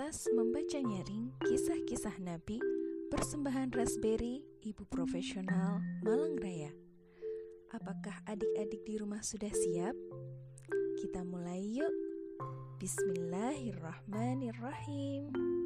Komunitas membaca nyaring kisah-kisah Nabi persembahan Raspberry Ibu Profesional Malang Raya. Apakah adik-adik di rumah sudah siap? Kita mulai yuk. Bismillahirrahmanirrahim.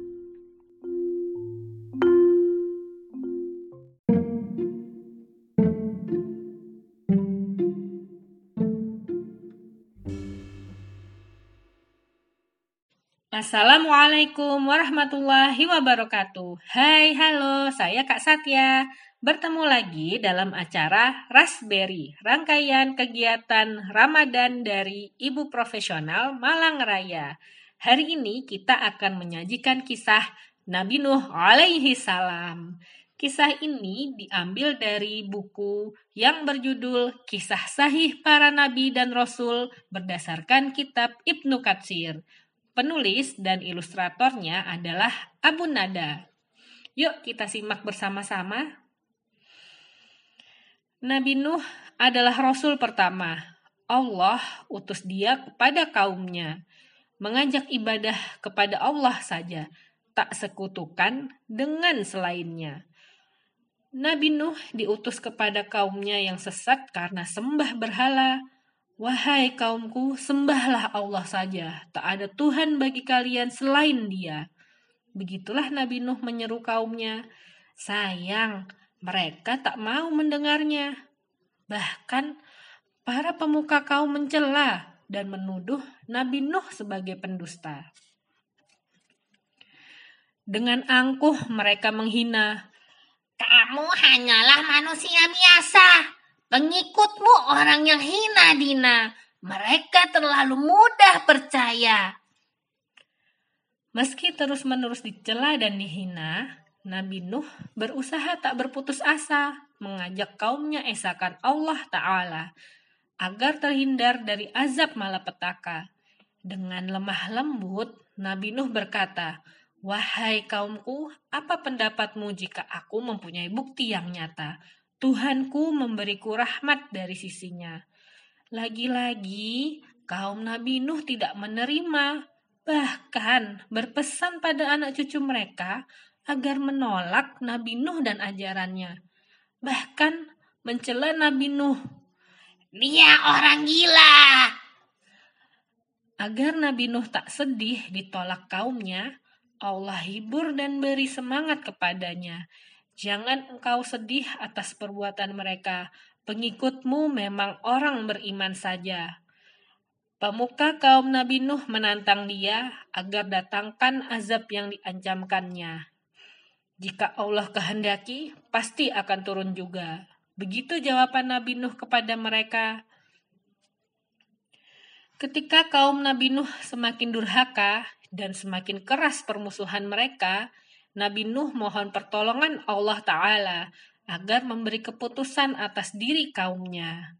Assalamualaikum warahmatullahi wabarakatuh. Hai, halo, saya Kak Satya. Bertemu lagi dalam acara Raspberry, rangkaian kegiatan Ramadan dari Ibu Profesional Malang Raya. Hari ini kita akan menyajikan kisah Nabi Nuh alaihi salam. Kisah ini diambil dari buku yang berjudul Kisah Sahih Para Nabi dan Rasul berdasarkan kitab Ibnu Katsir. Penulis dan ilustratornya adalah Abu Nada. Yuk kita simak bersama-sama. Nabi Nuh adalah rasul pertama. Allah utus dia kepada kaumnya, mengajak ibadah kepada Allah saja, tak sekutukan dengan selainnya. Nabi Nuh diutus kepada kaumnya yang sesat karena sembah berhala, Wahai kaumku, sembahlah Allah saja. Tak ada Tuhan bagi kalian selain Dia. Begitulah Nabi Nuh menyeru kaumnya. Sayang, mereka tak mau mendengarnya. Bahkan para pemuka kaum mencela dan menuduh Nabi Nuh sebagai pendusta. Dengan angkuh mereka menghina. Kamu hanyalah manusia biasa Pengikutmu orang yang hina dina. Mereka terlalu mudah percaya. Meski terus-menerus dicela dan dihina, Nabi Nuh berusaha tak berputus asa mengajak kaumnya esakan Allah Ta'ala agar terhindar dari azab malapetaka. Dengan lemah lembut, Nabi Nuh berkata, Wahai kaumku, apa pendapatmu jika aku mempunyai bukti yang nyata Tuhanku memberiku rahmat dari sisinya. Lagi-lagi kaum Nabi Nuh tidak menerima, bahkan berpesan pada anak cucu mereka agar menolak Nabi Nuh dan ajarannya. Bahkan mencela Nabi Nuh. Dia orang gila. Agar Nabi Nuh tak sedih ditolak kaumnya, Allah hibur dan beri semangat kepadanya. Jangan engkau sedih atas perbuatan mereka. Pengikutmu memang orang beriman saja. Pemuka kaum Nabi Nuh menantang dia agar datangkan azab yang diancamkannya. Jika Allah kehendaki, pasti akan turun juga. Begitu jawaban Nabi Nuh kepada mereka. Ketika kaum Nabi Nuh semakin durhaka dan semakin keras permusuhan mereka, Nabi Nuh mohon pertolongan Allah Ta'ala agar memberi keputusan atas diri kaumnya.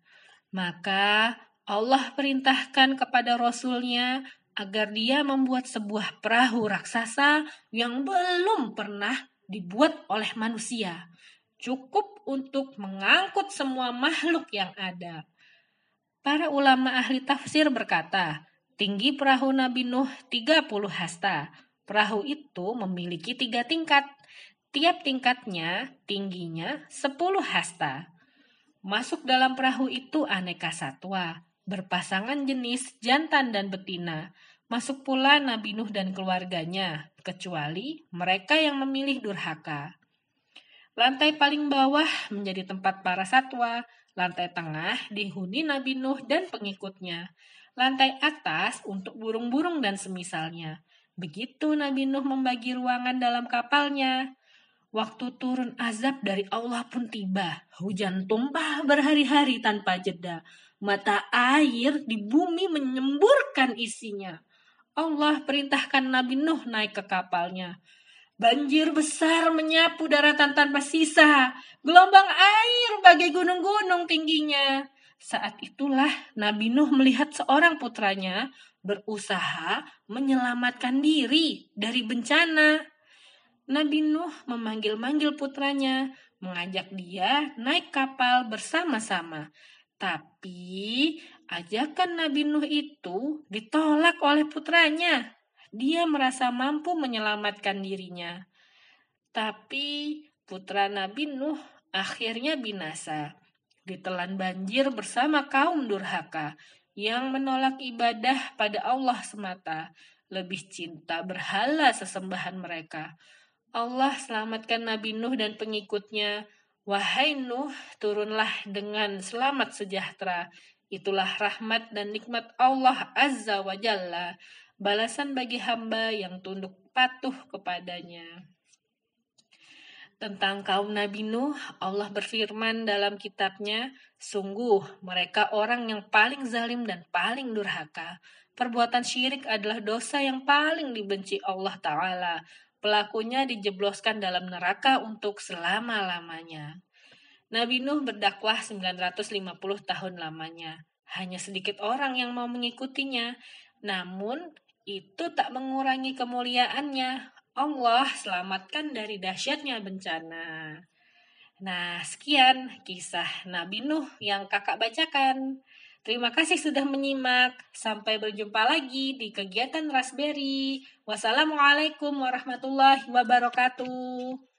Maka Allah perintahkan kepada Rasulnya agar dia membuat sebuah perahu raksasa yang belum pernah dibuat oleh manusia. Cukup untuk mengangkut semua makhluk yang ada. Para ulama ahli tafsir berkata, tinggi perahu Nabi Nuh 30 hasta, Perahu itu memiliki tiga tingkat. Tiap tingkatnya tingginya 10 hasta. Masuk dalam perahu itu aneka satwa, berpasangan jenis jantan dan betina. Masuk pula Nabi Nuh dan keluarganya, kecuali mereka yang memilih durhaka. Lantai paling bawah menjadi tempat para satwa, lantai tengah dihuni Nabi Nuh dan pengikutnya, lantai atas untuk burung-burung dan semisalnya, Begitu Nabi Nuh membagi ruangan dalam kapalnya. Waktu turun azab dari Allah pun tiba. Hujan tumpah berhari-hari tanpa jeda. Mata air di bumi menyemburkan isinya. Allah perintahkan Nabi Nuh naik ke kapalnya. Banjir besar menyapu daratan tanpa sisa. Gelombang air bagai gunung-gunung tingginya. Saat itulah Nabi Nuh melihat seorang putranya berusaha menyelamatkan diri dari bencana. Nabi Nuh memanggil-manggil putranya, mengajak dia naik kapal bersama-sama. Tapi ajakan Nabi Nuh itu ditolak oleh putranya. Dia merasa mampu menyelamatkan dirinya. Tapi putra Nabi Nuh akhirnya binasa, ditelan banjir bersama kaum durhaka yang menolak ibadah pada Allah semata, lebih cinta berhala sesembahan mereka. Allah selamatkan Nabi Nuh dan pengikutnya. Wahai Nuh, turunlah dengan selamat sejahtera. Itulah rahmat dan nikmat Allah Azza wa Jalla, balasan bagi hamba yang tunduk patuh kepadanya. Tentang kaum Nabi Nuh, Allah berfirman dalam kitabnya, Sungguh, mereka orang yang paling zalim dan paling durhaka. Perbuatan syirik adalah dosa yang paling dibenci Allah Ta'ala. Pelakunya dijebloskan dalam neraka untuk selama-lamanya. Nabi Nuh berdakwah 950 tahun lamanya. Hanya sedikit orang yang mau mengikutinya. Namun, itu tak mengurangi kemuliaannya. Allah selamatkan dari dahsyatnya bencana. Nah, sekian kisah Nabi Nuh yang kakak bacakan. Terima kasih sudah menyimak. Sampai berjumpa lagi di kegiatan Raspberry. Wassalamualaikum warahmatullahi wabarakatuh.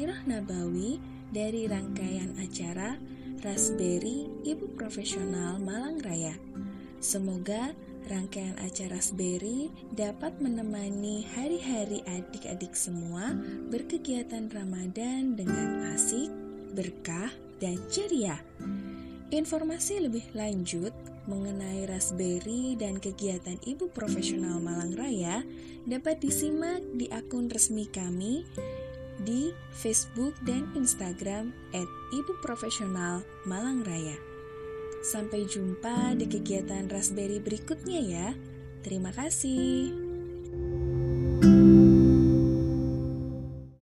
Sirah Nabawi dari rangkaian acara Raspberry Ibu Profesional Malang Raya. Semoga rangkaian acara Raspberry dapat menemani hari-hari adik-adik semua berkegiatan Ramadan dengan asik, berkah, dan ceria. Informasi lebih lanjut mengenai Raspberry dan kegiatan Ibu Profesional Malang Raya dapat disimak di akun resmi kami di Facebook dan Instagram at Ibu Profesional Malang Raya. Sampai jumpa di kegiatan Raspberry berikutnya ya. Terima kasih.